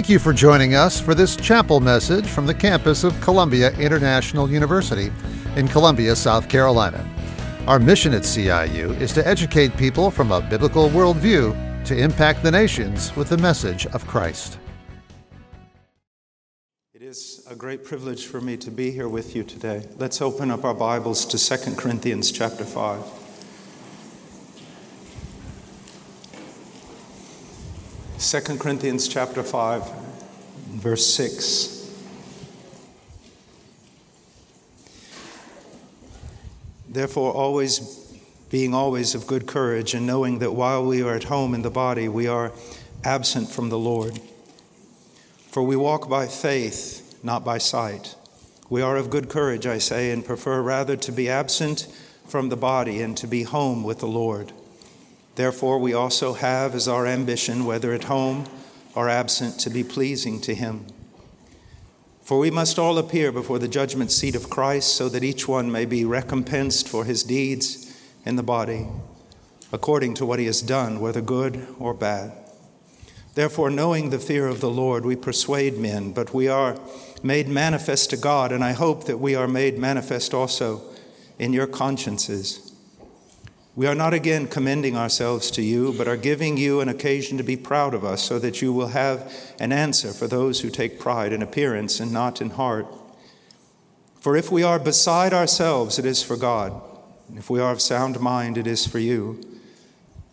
Thank you for joining us for this chapel message from the campus of Columbia International University in Columbia, South Carolina. Our mission at CIU is to educate people from a biblical worldview to impact the nations with the message of Christ. It is a great privilege for me to be here with you today. Let's open up our Bibles to 2 Corinthians chapter 5. 2 Corinthians chapter 5, verse 6. Therefore, always being always of good courage, and knowing that while we are at home in the body, we are absent from the Lord. For we walk by faith, not by sight. We are of good courage, I say, and prefer rather to be absent from the body and to be home with the Lord. Therefore, we also have as our ambition, whether at home or absent, to be pleasing to Him. For we must all appear before the judgment seat of Christ, so that each one may be recompensed for his deeds in the body, according to what he has done, whether good or bad. Therefore, knowing the fear of the Lord, we persuade men, but we are made manifest to God, and I hope that we are made manifest also in your consciences. We are not again commending ourselves to you, but are giving you an occasion to be proud of us, so that you will have an answer for those who take pride in appearance and not in heart. For if we are beside ourselves, it is for God. And if we are of sound mind, it is for you.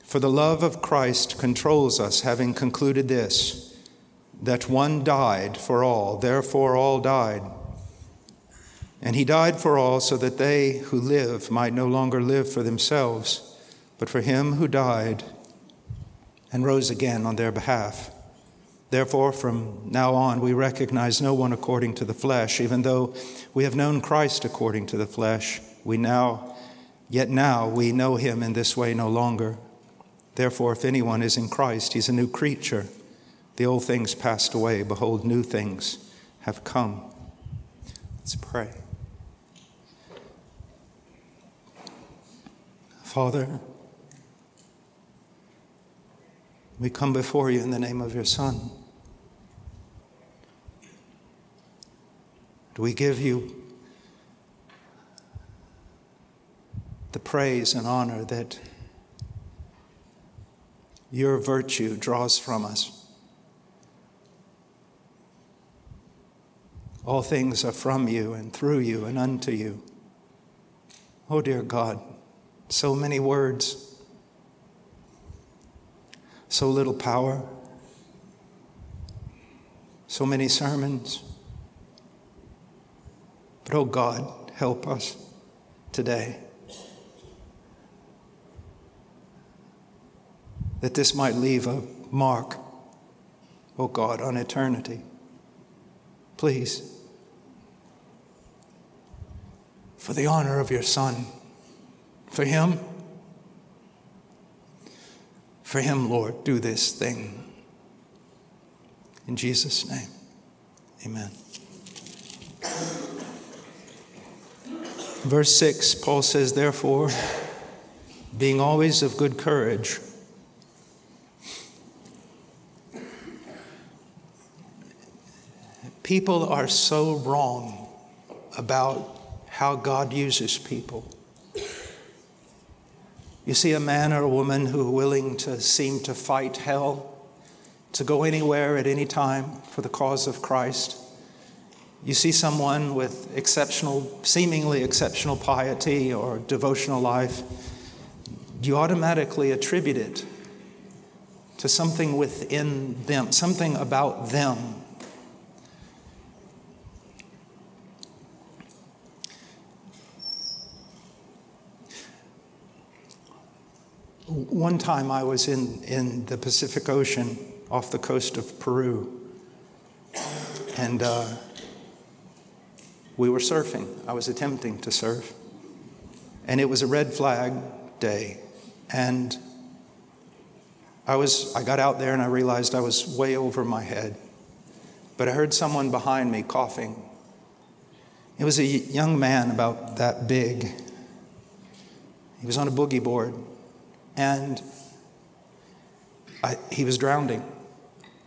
For the love of Christ controls us, having concluded this that one died for all, therefore all died. And he died for all so that they who live might no longer live for themselves, but for him who died and rose again on their behalf. Therefore, from now on, we recognize no one according to the flesh, even though we have known Christ according to the flesh. We now, yet now, we know him in this way no longer. Therefore, if anyone is in Christ, he's a new creature. The old things passed away. Behold, new things have come. Let's pray. Father, we come before you in the name of your Son. Do we give you the praise and honor that your virtue draws from us? All things are from you and through you and unto you. Oh, dear God. So many words, so little power, so many sermons. But oh God, help us today. That this might leave a mark, oh God, on eternity. Please, for the honor of your Son. For Him, for Him, Lord, do this thing. In Jesus' name, amen. Verse 6, Paul says, Therefore, being always of good courage, people are so wrong about how God uses people. You see a man or a woman who are willing to seem to fight hell, to go anywhere at any time for the cause of Christ. You see someone with exceptional, seemingly exceptional piety or devotional life, you automatically attribute it to something within them, something about them One time I was in, in the Pacific Ocean off the coast of Peru, and uh, we were surfing. I was attempting to surf, and it was a red flag day, and I was I got out there and I realized I was way over my head, but I heard someone behind me coughing. It was a young man about that big. He was on a boogie board and I, he was drowning.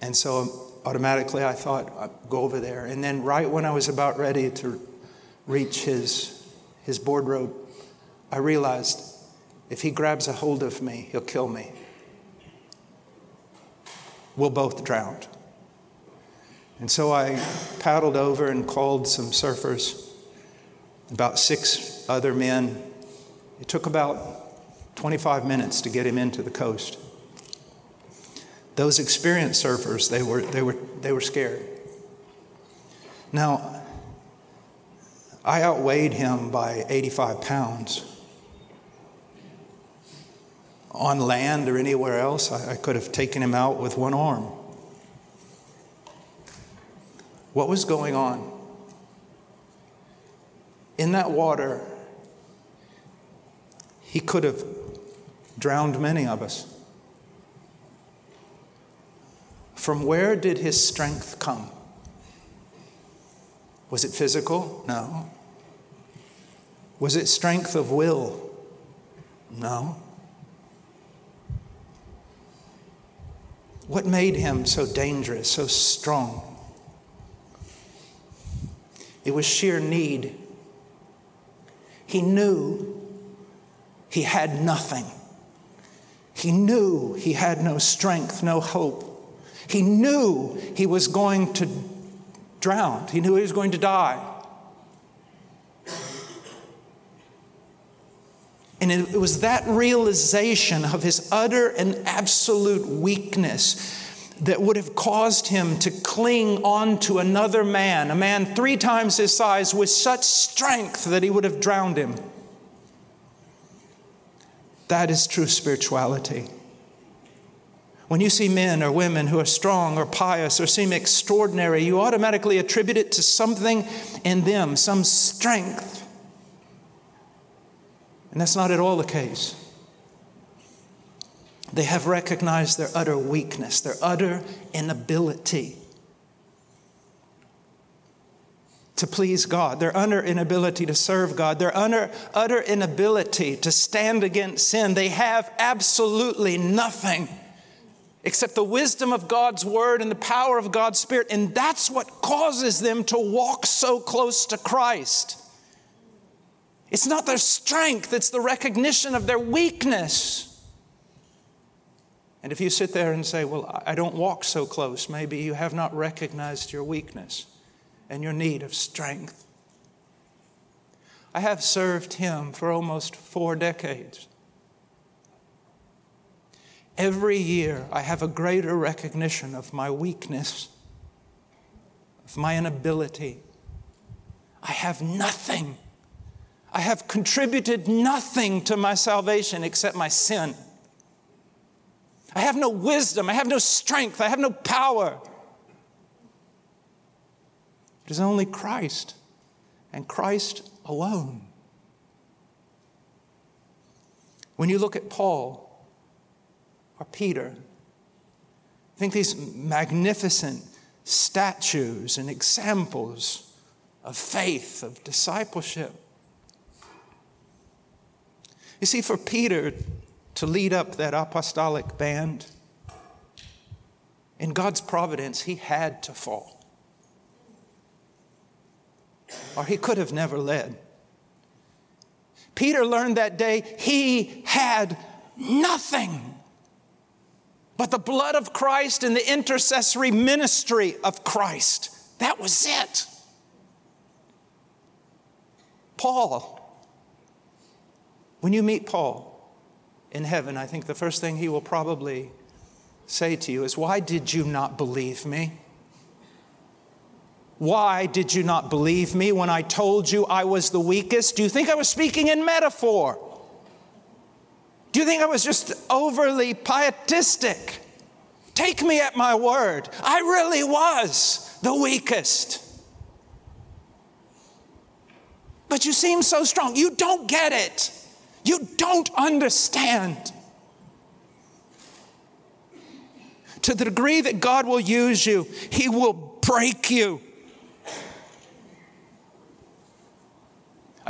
And so automatically I thought, I'd go over there. And then, right when I was about ready to reach his, his board rope, I realized if he grabs a hold of me, he'll kill me. We'll both drown. And so I paddled over and called some surfers, about six other men. It took about 25 minutes to get him into the coast. Those experienced surfers, they were, they were, they were scared. Now, I outweighed him by 85 pounds. On land or anywhere else, I, I could have taken him out with one arm. What was going on? In that water, he could have drowned many of us. From where did his strength come? Was it physical? No. Was it strength of will? No. What made him so dangerous, so strong? It was sheer need. He knew he had nothing. He knew he had no strength, no hope. He knew he was going to drown, he knew he was going to die. And it was that realization of his utter and absolute weakness that would have caused him to cling on to another man, a man three times his size, with such strength that he would have drowned him. That is true spirituality. When you see men or women who are strong or pious or seem extraordinary, you automatically attribute it to something in them, some strength. And that's not at all the case. They have recognized their utter weakness, their utter inability to please God, their utter inability to serve God, their utter, utter inability to stand against sin. They have absolutely nothing except the wisdom of God's word and the power of God's spirit. And that's what causes them to walk so close to Christ. It's not their strength, it's the recognition of their weakness. And if you sit there and say, Well, I don't walk so close, maybe you have not recognized your weakness and your need of strength. I have served Him for almost four decades. Every year, I have a greater recognition of my weakness, of my inability. I have nothing. I have contributed nothing to my salvation except my sin. I have no wisdom. I have no strength. I have no power. It is only Christ and Christ alone. When you look at Paul or Peter, think these magnificent statues and examples of faith, of discipleship. You see, for Peter, to lead up that apostolic band. In God's providence, he had to fall. Or he could have never led. Peter learned that day he had nothing but the blood of Christ and the intercessory ministry of Christ. That was it. Paul, when you meet Paul, in heaven, I think the first thing he will probably say to you is, Why did you not believe me? Why did you not believe me when I told you I was the weakest? Do you think I was speaking in metaphor? Do you think I was just overly pietistic? Take me at my word. I really was the weakest. But you seem so strong. You don't get it. You don't understand. To the degree that God will use you, He will break you.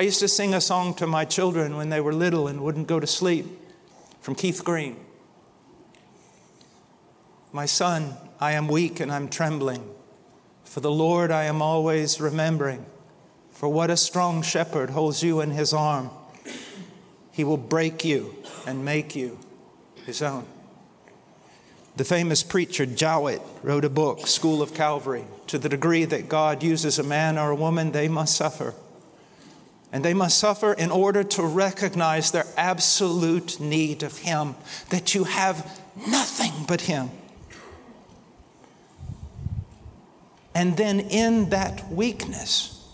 I used to sing a song to my children when they were little and wouldn't go to sleep from Keith Green. My son, I am weak and I'm trembling. For the Lord I am always remembering. For what a strong shepherd holds you in his arm. He will break you and make you his own. The famous preacher Jowett wrote a book, School of Calvary. To the degree that God uses a man or a woman, they must suffer. And they must suffer in order to recognize their absolute need of Him, that you have nothing but Him. And then in that weakness,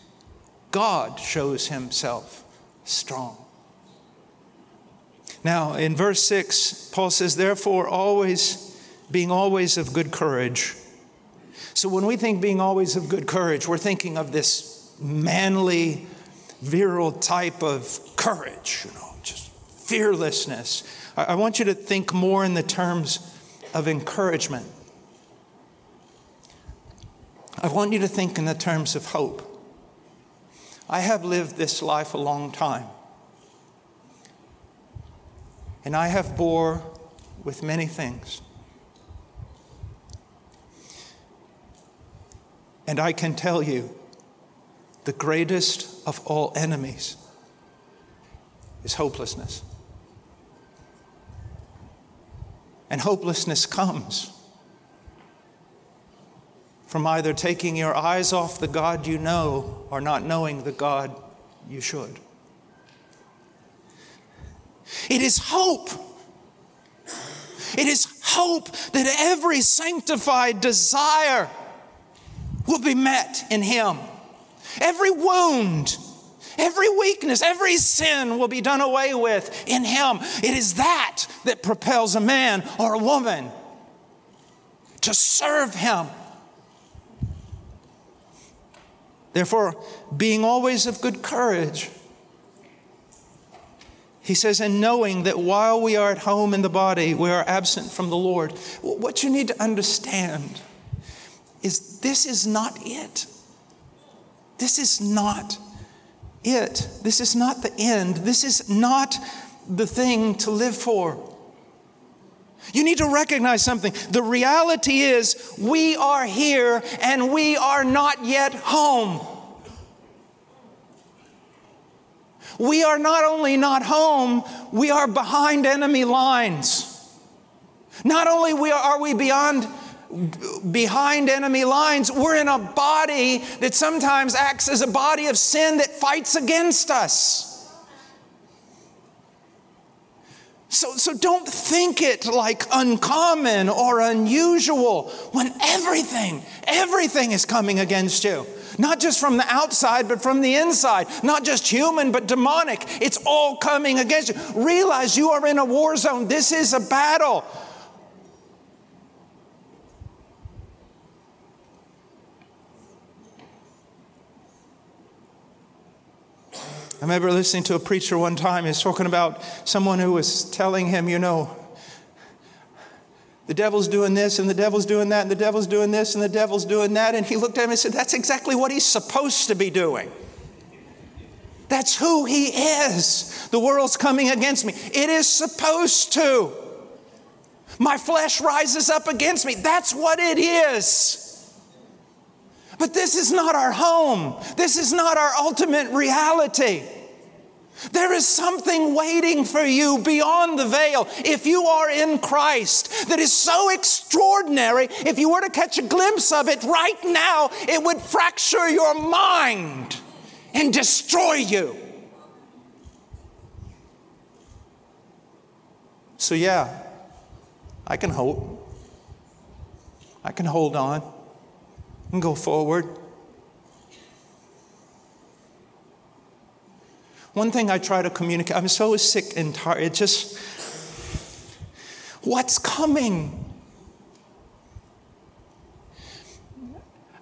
God shows Himself strong. Now, in verse 6, Paul says, Therefore, always being always of good courage. So when we think being always of good courage, we're thinking of this manly, virile type of courage, you know, just fearlessness. I want you to think more in the terms of encouragement. I want you to think in the terms of hope. I have lived this life a long time. And I have bore with many things. And I can tell you, the greatest of all enemies is hopelessness. And hopelessness comes from either taking your eyes off the God you know or not knowing the God you should. It is hope. It is hope that every sanctified desire will be met in Him. Every wound, every weakness, every sin will be done away with in Him. It is that that propels a man or a woman to serve Him. Therefore, being always of good courage, he says, and knowing that while we are at home in the body, we are absent from the Lord. What you need to understand is this is not it. This is not it. This is not the end. This is not the thing to live for. You need to recognize something. The reality is, we are here and we are not yet home. We are not only not home, we are behind enemy lines. Not only are we beyond behind enemy lines, we're in a body that sometimes acts as a body of sin that fights against us. So, so don't think it like uncommon or unusual when everything, everything is coming against you. Not just from the outside, but from the inside. Not just human, but demonic. It's all coming against you. Realize you are in a war zone. This is a battle. I remember listening to a preacher one time. He was talking about someone who was telling him, you know, the devil's doing this and the devil's doing that and the devil's doing this and the devil's doing that. And he looked at him and said, That's exactly what he's supposed to be doing. That's who he is. The world's coming against me. It is supposed to. My flesh rises up against me. That's what it is. But this is not our home. This is not our ultimate reality. There is something waiting for you beyond the veil if you are in Christ that is so extraordinary. If you were to catch a glimpse of it right now, it would fracture your mind and destroy you. So, yeah, I can hope. I can hold on and go forward. One thing I try to communicate, I'm so sick and tired. It just, what's coming?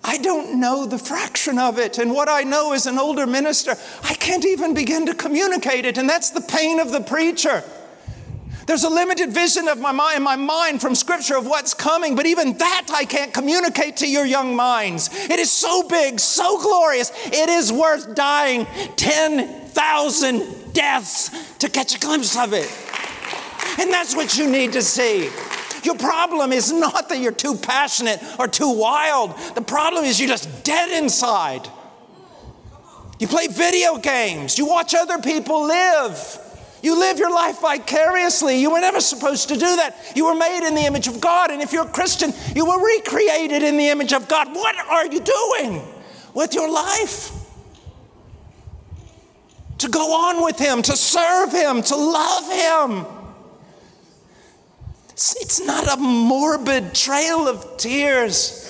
I don't know the fraction of it. And what I know as an older minister, I can't even begin to communicate it. And that's the pain of the preacher. There's a limited vision of my mind, my mind from scripture of what's coming, but even that I can't communicate to your young minds. It is so big, so glorious. It is worth dying 10,000 deaths to catch a glimpse of it. And that's what you need to see. Your problem is not that you're too passionate or too wild. The problem is you're just dead inside. You play video games, you watch other people live. You live your life vicariously. You were never supposed to do that. You were made in the image of God. And if you're a Christian, you were recreated in the image of God. What are you doing with your life? To go on with Him, to serve Him, to love Him. It's not a morbid trail of tears.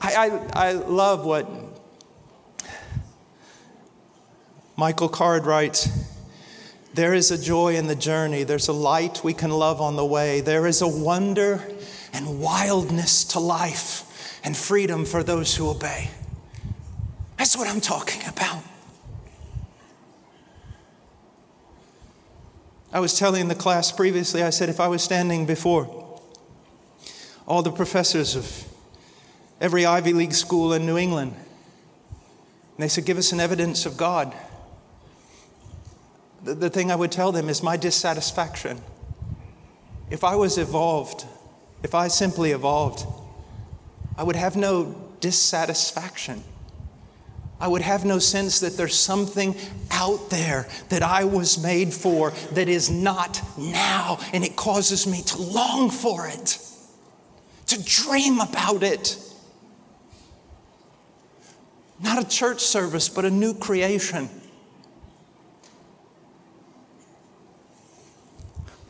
I, I, I love what Michael Card writes There is a joy in the journey, there's a light we can love on the way, there is a wonder and wildness to life and freedom for those who obey. That's what I'm talking about. I was telling the class previously, I said if I was standing before all the professors of every Ivy League school in New England, and they said, Give us an evidence of God. The, the thing I would tell them is my dissatisfaction. If I was evolved, if I simply evolved, I would have no dissatisfaction. I would have no sense that there's something out there that I was made for that is not now, and it causes me to long for it, to dream about it. Not a church service, but a new creation.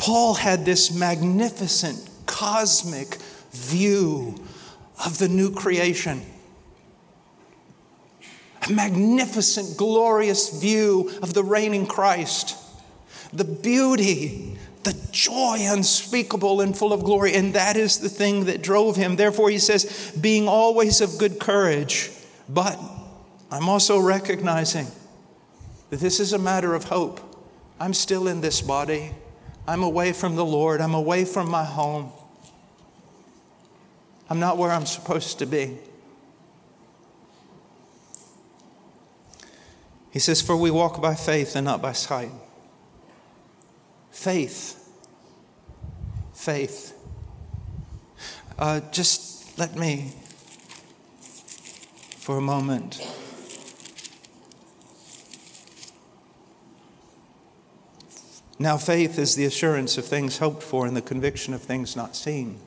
Paul had this magnificent cosmic view of the new creation. A magnificent, glorious view of the reigning Christ. The beauty, the joy unspeakable and full of glory. And that is the thing that drove him. Therefore, he says, being always of good courage. But I'm also recognizing that this is a matter of hope. I'm still in this body. I'm away from the Lord. I'm away from my home. I'm not where I'm supposed to be. He says, For we walk by faith and not by sight. Faith. Faith. Uh, just let me, for a moment, Now, faith is the assurance of things hoped for and the conviction of things not seen.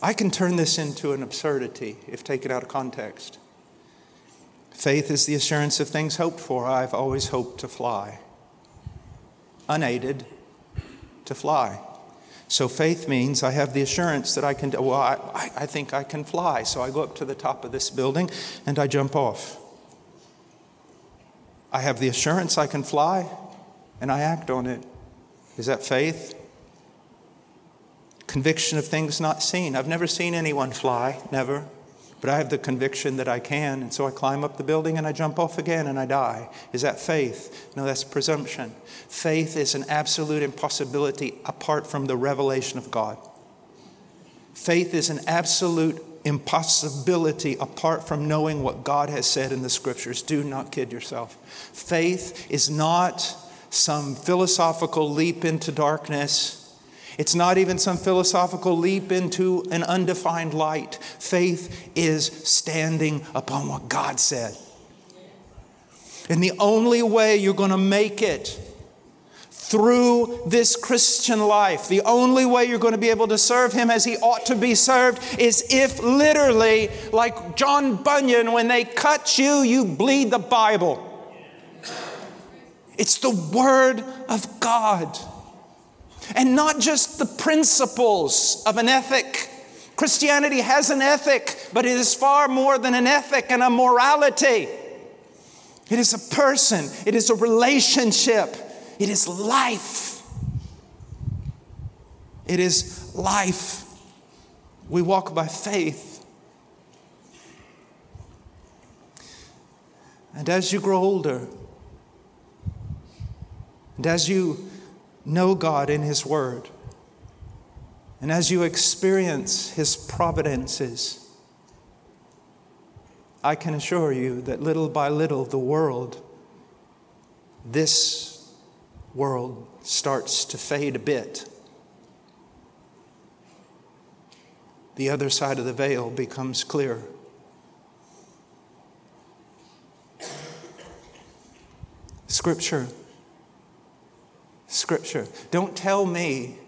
I can turn this into an absurdity if taken out of context. Faith is the assurance of things hoped for. I've always hoped to fly, unaided, to fly. So faith means I have the assurance that I can, well, I, I think I can fly. So I go up to the top of this building and I jump off. I have the assurance I can fly and I act on it. Is that faith? Conviction of things not seen. I've never seen anyone fly, never. But I have the conviction that I can, and so I climb up the building and I jump off again and I die. Is that faith? No, that's presumption. Faith is an absolute impossibility apart from the revelation of God. Faith is an absolute impossibility apart from knowing what God has said in the scriptures. Do not kid yourself. Faith is not some philosophical leap into darkness. It's not even some philosophical leap into an undefined light. Faith is standing upon what God said. And the only way you're going to make it through this Christian life. The only way you're going to be able to serve Him as He ought to be served is if literally, like John Bunyan, when they cut you, you bleed the Bible. It's the Word of God. And not just the principles of an ethic. Christianity has an ethic, but it is far more than an ethic and a morality. It is a person, it is a relationship, it is life. It is life. We walk by faith. And as you grow older, and as you know God in His Word, and as you experience His providences, I can assure you that little by little the world, this world starts to fade a bit, the other side of the veil becomes clear. Scripture. Scripture. Don't tell me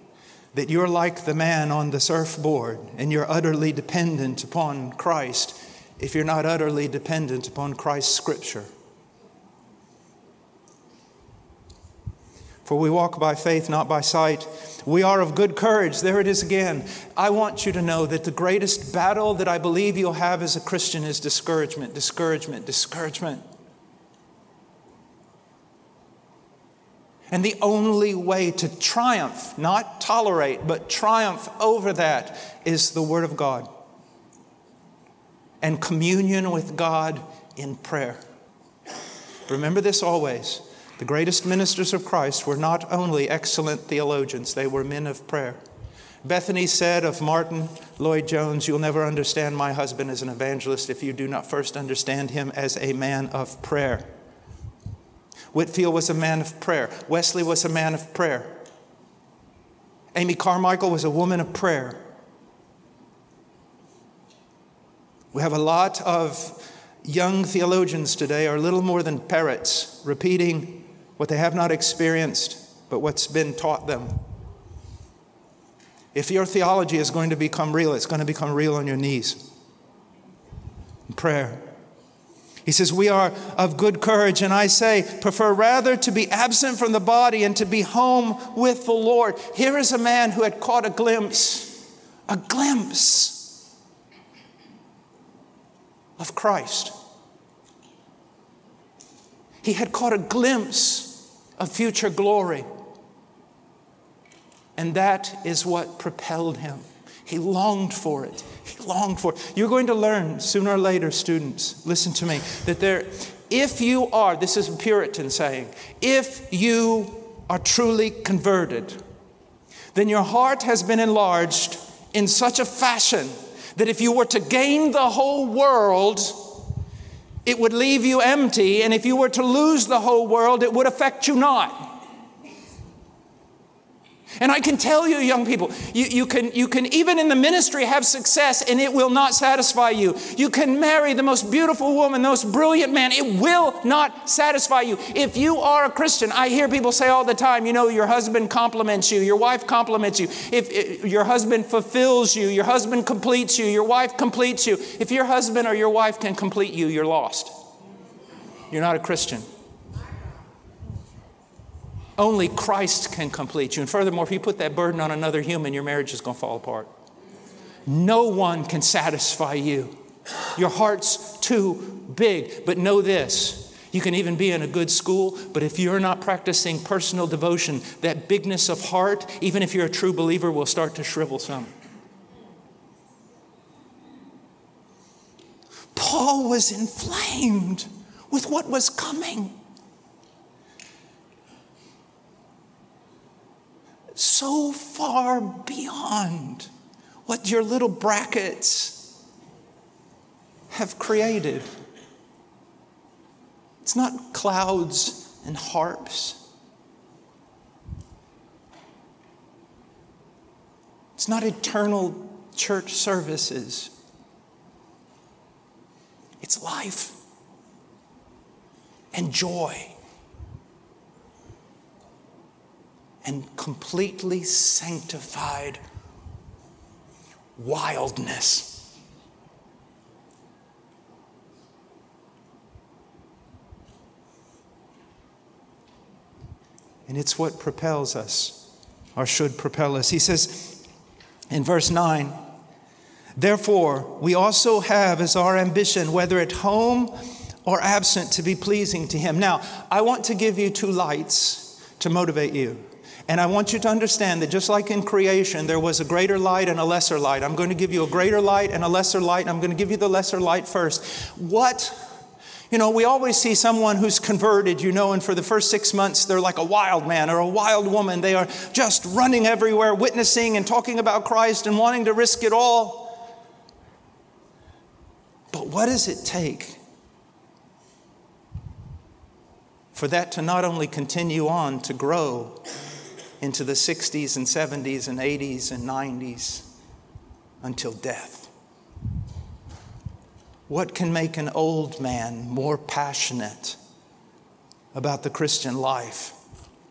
that you're like the man on the surfboard and you're utterly dependent upon Christ if you're not utterly dependent upon Christ's Scripture. For we walk by faith, not by sight. We are of good courage. There it is again. I want you to know that the greatest battle that I believe you'll have as a Christian is discouragement, discouragement, discouragement. And the only way to triumph, not tolerate, but triumph over that is the Word of God and communion with God in prayer. Remember this always. The greatest ministers of Christ were not only excellent theologians, they were men of prayer. Bethan said of Martyn Lloyd-Jones, You'll never understand my husband as an evangelist if you do not first understand him as a man of prayer. Whitefield was a man of prayer. Wesley was a man of prayer. Amy Carmichael was a woman of prayer. We have a lot of young theologians today are little more than parrots repeating what they have not experienced, but what's been taught them. If your theology is going to become real, it's going to become real on your knees. In prayer. He says, We are of good courage, and I say, prefer rather to be absent from the body and to be home with the Lord. Here is a man who had caught a glimpse, a glimpse of Christ. He had caught a glimpse of future glory. And that is what propelled him. He longed for it. He longed for it. You're going to learn sooner or later, students, listen to me, that there, if you are, this is a Puritan saying, if you are truly converted, then your heart has been enlarged in such a fashion that if you were to gain the whole world, it would leave you empty, and if you were to lose the whole world, it would affect you not. And I can tell you, young people, you, you, can, you can even in the ministry have success and it will not satisfy you. You can marry the most beautiful woman, the most brilliant man. It will not satisfy you. If you are a Christian, I hear people say all the time, you know, your husband compliments you, your wife compliments you. If, if your husband fulfills you, your husband completes you, your wife completes you. If your husband or your wife can complete you, you're lost. You're not a Christian. Only Christ can complete you. And furthermore, if you put that burden on another human, your marriage is going to fall apart. No one can satisfy you. Your heart's too big. But know this you can even be in a good school, but if you're not practicing personal devotion, that bigness of heart, even if you're a true believer, will start to shrivel some. Paul was inflamed with what was coming. so far beyond what your little brackets have created. It's not clouds and harps. It's not eternal church services. It's life and joy and completely sanctified wildness. And it's what propels us, or should propel us. He says in verse 9, Therefore, we also have as our ambition, whether at home or absent, to be pleasing to Him. Now, I want to give you two lights to motivate you. And I want you to understand that just like in creation, there was a greater light and a lesser light. I'm going to give you a greater light and a lesser light, I'm going to give you the lesser light first. What you know, we always see someone who's converted, you know, and for the first six months, they're like a wild man or a wild woman. They are just running everywhere, witnessing and talking about Christ and wanting to risk it all. But what does it take for that to not only continue on to grow, into the 60s and 70s and 80s and 90s until death. What can make an old man more passionate about the Christian life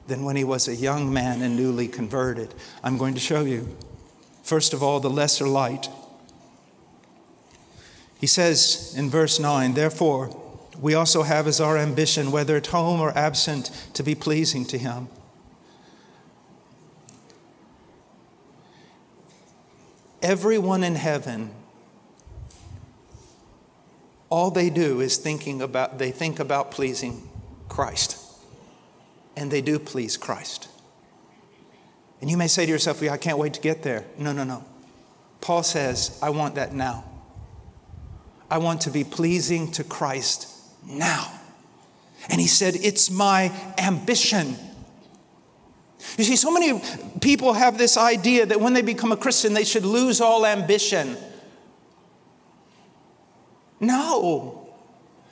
than when he was a young man and newly converted? I'm going to show you. First of all, the lesser light. He says in verse 9, Therefore, we also have as our ambition, whether at home or absent, to be pleasing to Him. Everyone in heaven, all they do is thinking about, they think about pleasing Christ. And they do please Christ. And you may say to yourself, I can't wait to get there. No, no, no. Paul says, I want that now. I want to be pleasing to Christ now. And he said, It's my ambition. You see, so many people have this idea that when they become a Christian, they should lose all ambition. No.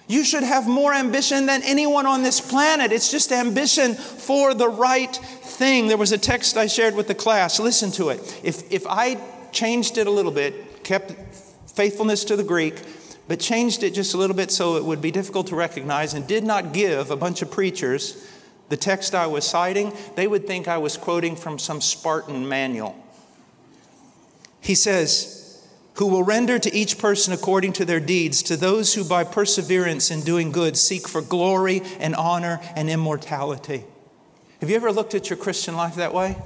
You should have more ambition than anyone on this planet. It's just ambition for the right thing. There was a text I shared with the class. Listen to it. If, if I changed it a little bit, kept faithfulness to the Greek, but changed it just a little bit so it would be difficult to recognize and did not give a bunch of preachers the text I was citing, they would think I was quoting from some Spartan manual. He says, Who will render to each person according to their deeds, to those who by perseverance in doing good seek for glory and honor and immortality. Have you ever looked at your Christian life that way?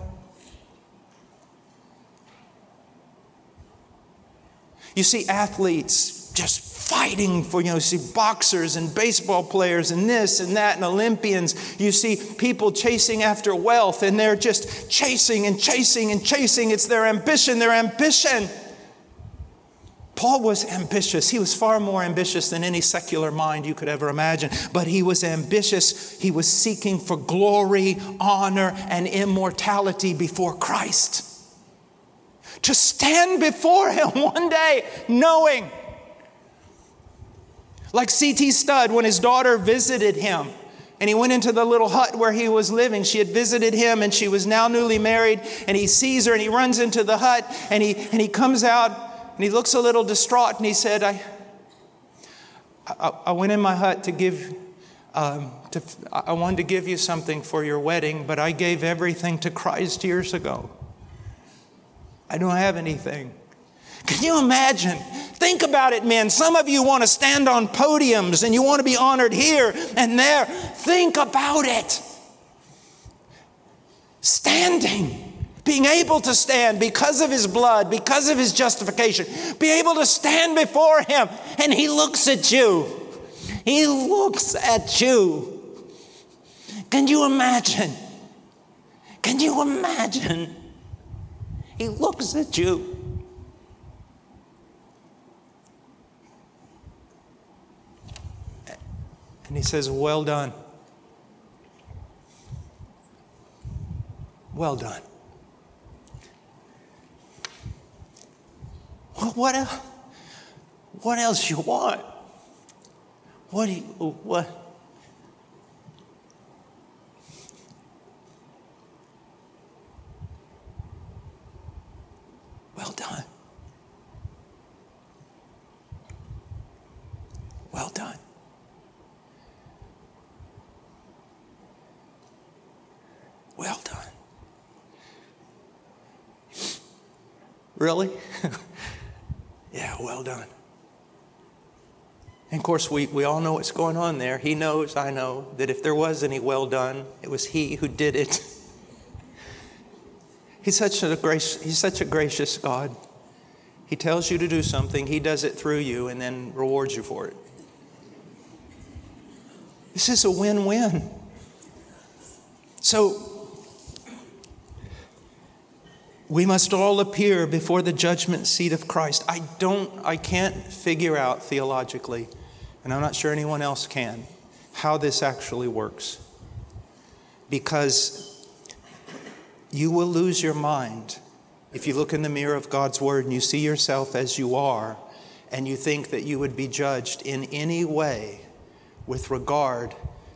You see athletes just fighting for, you know, see boxers and baseball players and this and that and Olympians. You see people chasing after wealth and they're just chasing and chasing and chasing. It's their ambition, their ambition. Paul was ambitious. He was far more ambitious than any secular mind you could ever imagine. But he was ambitious. He was seeking for glory, honor, and immortality before Christ. To stand before him one day knowing like C.T. Studd, when his daughter visited him, and he went into the little hut where he was living. She had visited him, and she was now newly married. And he sees her, and he runs into the hut, and he, and he comes out, and he looks a little distraught, and he said, I, I, I went in my hut to give, um, to, I wanted to give you something for your wedding, but I gave everything to Christ years ago. I don't have anything. Can you imagine? Think about it, men. Some of you want to stand on podiums and you want to be honored here and there. Think about it. Standing, being able to stand because of his blood, because of his justification, be able to stand before him and he looks at you. He looks at you. Can you imagine? Can you imagine? He looks at you. And he says, Well done. Well done. What, what else you want? What do you, what? Well done. Well done. Well done. Really? yeah, well done. And of course, we, we all know what's going on there. He knows, I know, that if there was any well done, it was he who did it. he's, such a grace, he's such a gracious God. He tells you to do something, he does it through you, and then rewards you for it. This is a win win. So, we must all appear before the judgment seat of Christ. I don't, I can't figure out theologically, and I'm not sure anyone else can, how this actually works. Because you will lose your mind if you look in the mirror of God's Word and you see yourself as you are, and you think that you would be judged in any way with regard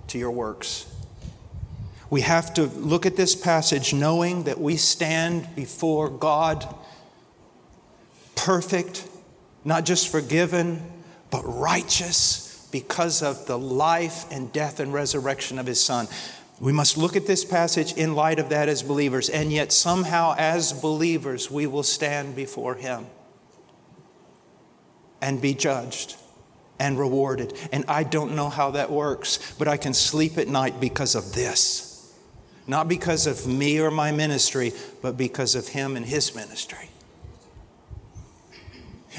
to your works. We have to look at this passage knowing that we stand before God perfect, not just forgiven, but righteous because of the life and death and resurrection of His Son. We must look at this passage in light of that as believers, and yet somehow, as believers, we will stand before Him and be judged and rewarded. And I don't know how that works, but I can sleep at night because of this. Not because of me or my ministry, but because of Him and His ministry.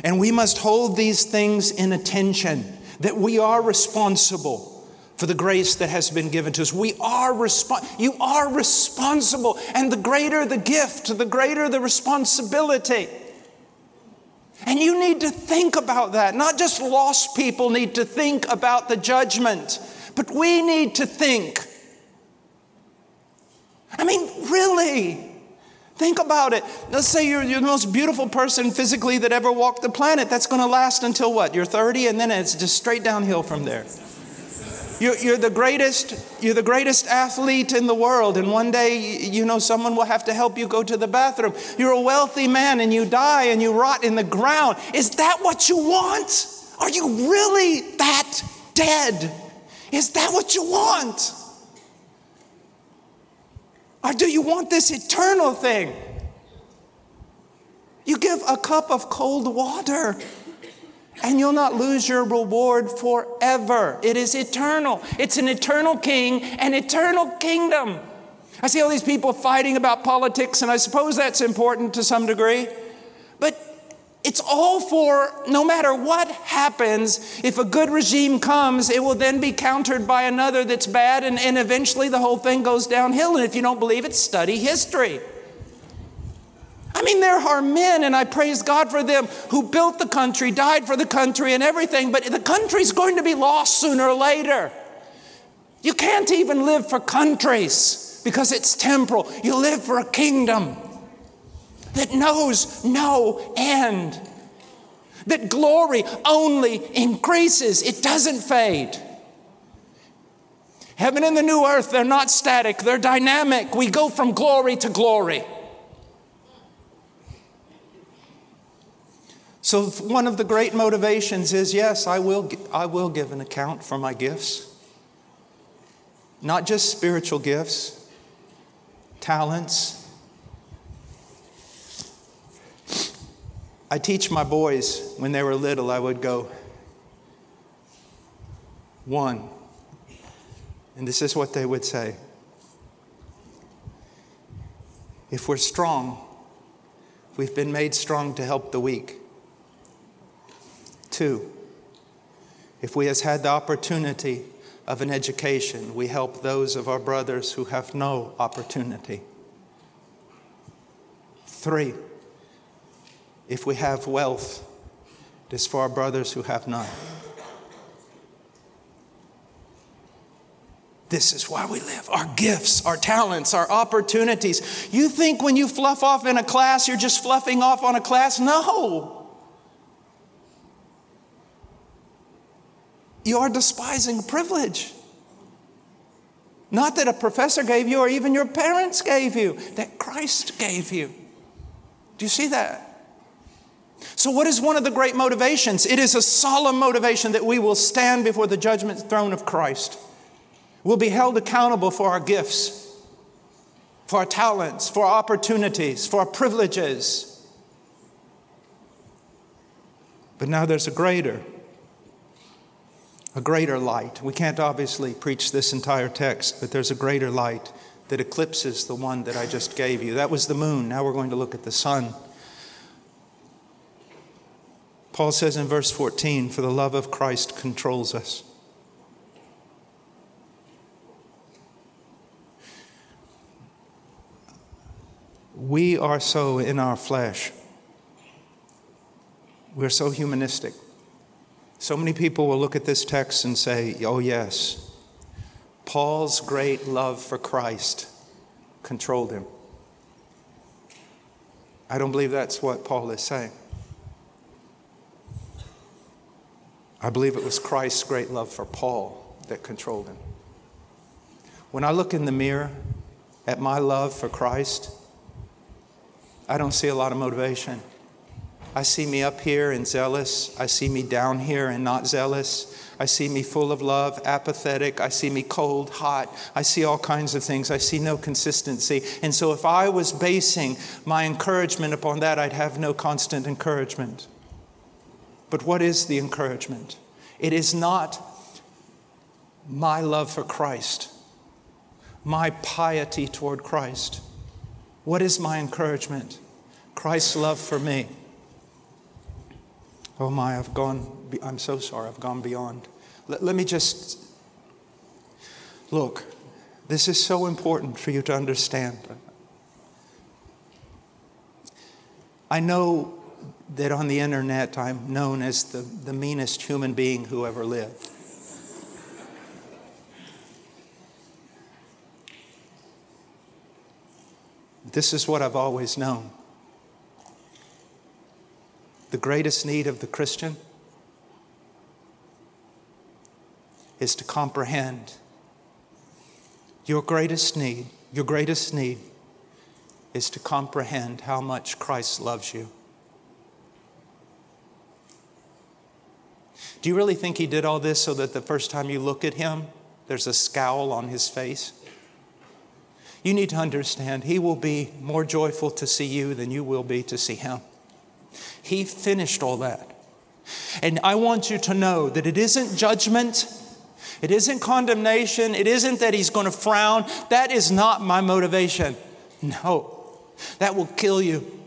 And we must hold these things in attention that we are responsible for the grace that has been given to us. We are resp- you are responsible, and the greater the gift, the greater the responsibility. And you need to think about that. Not just lost people need to think about the judgment, but we need to think. I mean, really. Think about it. Let's say you're, you're, the most beautiful person physically that ever walked the planet. That's going to last until what? You're 30, and then it's just straight downhill from there. You're, you're, the greatest, you're the greatest athlete in the world, and one day, you know, someone will have to help you go to the bathroom. You're a wealthy man, and you die and you rot in the ground. Is that what you want? Are you really that dead? Is that what you want? Or do you want this eternal thing? You give a cup of cold water and you'll not lose your reward forever. It is eternal. It's an eternal king, an eternal kingdom. I see all these people fighting about politics, and I suppose that's important to some degree. It's all for no matter what happens, if a good regime comes, it will then be countered by another that's bad, and, and eventually the whole thing goes downhill. And if you don't believe it, study history. I mean, there are men, and I praise God for them, who built the country, died for the country, and everything, but the country's going to be lost sooner or later. You can't even live for countries because it's temporal. You live for a kingdom that knows no end, that glory only increases, it doesn't fade. Heaven and the new earth, they're not static, they're dynamic. We go from glory to glory. So, one of the great motivations is yes, I will, I will give an account for my gifts. Not just spiritual gifts, talents. I teach my boys when they were little, I would go, one. And this is what they would say If we're strong, we've been made strong to help the weak. Two, if we has had the opportunity of an education, we help those of our brothers who have no opportunity. Three, if we have wealth, it is for our brothers who have none. This is why we live. Our gifts, our talents, our opportunities. You think when you fluff off in a class, you're just fluffing off on a class? No. you are despising privilege. Not that a professor gave you or even your parents gave you, that Christ gave you. Do you see that? So, what is one of the great motivations? It is a solemn motivation that we will stand before the judgment throne of Christ. We'll be held accountable for our gifts, for our talents, for our opportunities, for our privileges. But now there's a greater a greater light. We can't obviously preach this entire text, but there's a greater light that eclipses the one that I just gave you. That was the moon. Now we're going to look at the sun. Paul says in verse 14, For the love of Christ controls us. We are so in our flesh. We're so humanistic. So many people will look at this text and say, oh, yes, Paul's great love for Christ controlled him. I don't believe that's what Paul is saying. I believe it was Christ's great love for Paul that controlled him. When I look in the mirror at my love for Christ, I don't see a lot of motivation. I see me up here and zealous. I see me down here and not zealous. I see me full of love, apathetic. I see me cold, hot. I see all kinds of things. I see no consistency. And so, if I was basing my encouragement upon that, I'd have no constant encouragement. But what is the encouragement? It is not my love for Christ, my piety toward Christ. What is my encouragement? Christ's love for me. Oh my, I've gone, I'm so sorry, I've gone beyond. Let, let me just look, this is so important for you to understand. I know that on the internet I'm known as the, the meanest human being who ever lived. This is what I've always known the greatest need of the Christian is to comprehend your greatest need, your greatest need is to comprehend how much Christ loves you. Do you really think he did all this so that the first time you look at him, there's a scowl on his face? You need to understand, he will be more joyful to see you than you will be to see him. He finished all that. And I want you to know that it isn't judgment, it isn't condemnation, it isn't that he's going to frown. That is not my motivation. No, that will kill you.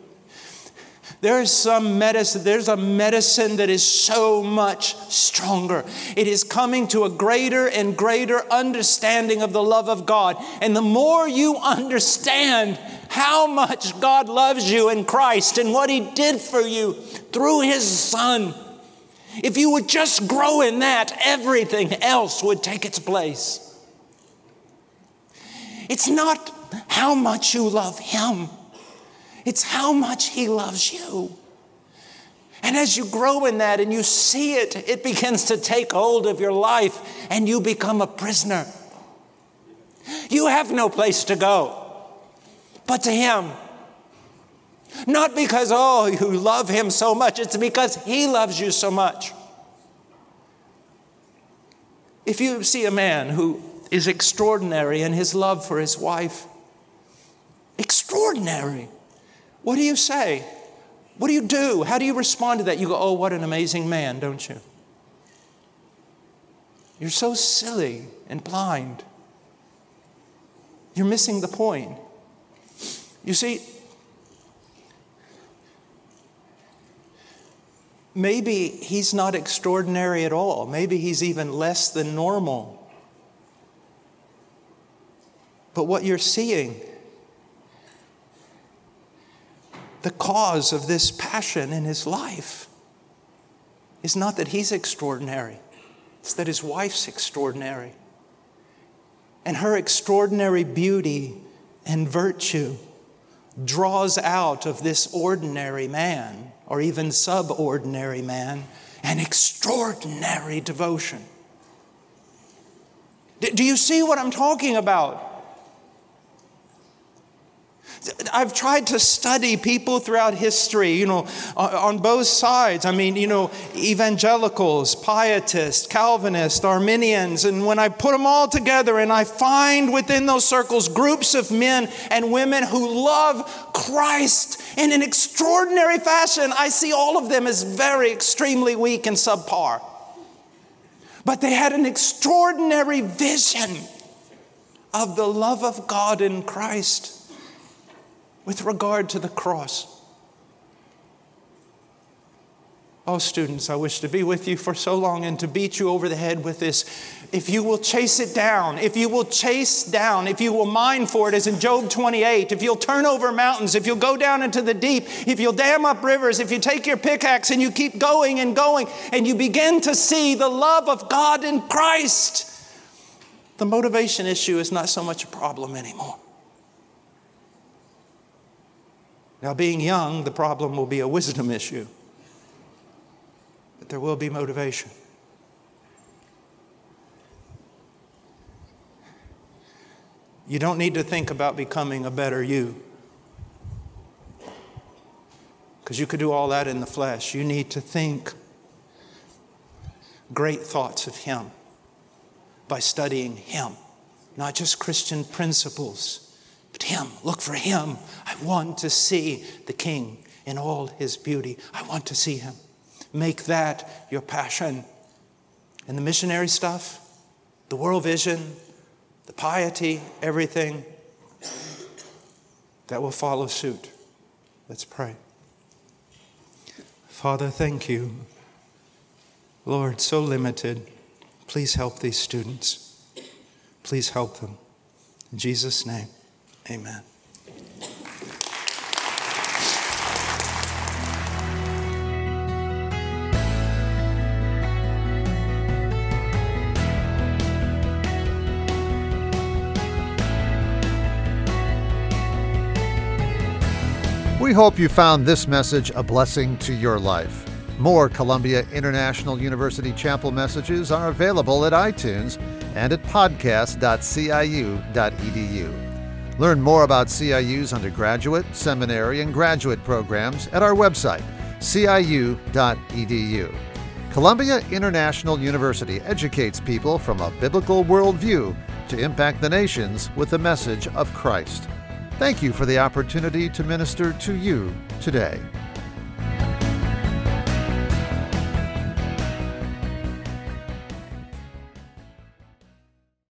There is some medicine, there's a medicine that is so much stronger. It is coming to a greater and greater understanding of the love of God. And the more you understand how much God loves you in Christ and what He did for you through His Son. If you would just grow in that, everything else would take its place. It's not how much you love Him, it's how much He loves you. And as you grow in that and you see it, it begins to take hold of your life and you become a prisoner. You have no place to go but to Him. Not because, oh, you love Him so much, it's because He loves you so much. If you see a man who is extraordinary in his love for his wife, extraordinary, what do you say? What do you do? How do you respond to that? You go, oh, what an amazing man, don't you? You're so silly and blind. You're missing the point. You see, maybe he's not extraordinary at all. Maybe he's even less than normal. But what you're seeing, the cause of this passion in his life, is not that he's extraordinary, it's that his wife's extraordinary. And her extraordinary beauty and virtue draws out of this ordinary man, or even subordinary man, an extraordinary devotion. Do you see what I'm talking about? I've tried to study people throughout history, you know, on both sides. I mean, you know, evangelicals, pietists, Calvinists, Arminians, and when I put them all together and I find within those circles groups of men and women who love Christ in an extraordinary fashion, I see all of them as very extremely weak and subpar. But they had an extraordinary vision of the love of God in Christ with regard to the cross. Oh, students, I wish to be with you for so long and to beat you over the head with this. If you will chase it down, if you will chase down, if you will mine for it, as in Job 28, if you'll turn over mountains, if you'll go down into the deep, if you'll dam up rivers, if you take your pickaxe and you keep going and going, and you begin to see the love of God in Christ, the motivation issue is not so much a problem anymore. Now, being young, the problem will be a wisdom issue, but there will be motivation. You don't need to think about becoming a better you. Because you could do all that in the flesh. You need to think great thoughts of Him by studying Him, not just Christian principles, Him. Look for Him. I want to see the King in all His beauty. I want to see Him. Make that your passion. And the missionary stuff, the world vision, the piety, everything that will follow suit. Let's pray. Father, thank you. Lord, so limited. Please help these students. Please help them. In Jesus' name, amen. We hope you found this message a blessing to your life. More Columbia International University Chapel messages are available at iTunes and at podcast.ciu.edu. Learn more about CIU's undergraduate, seminary, and graduate programs at our website, ciu.edu. Columbia International University educates people from a biblical worldview to impact the nations with the message of Christ. Thank you for the opportunity to minister to you today.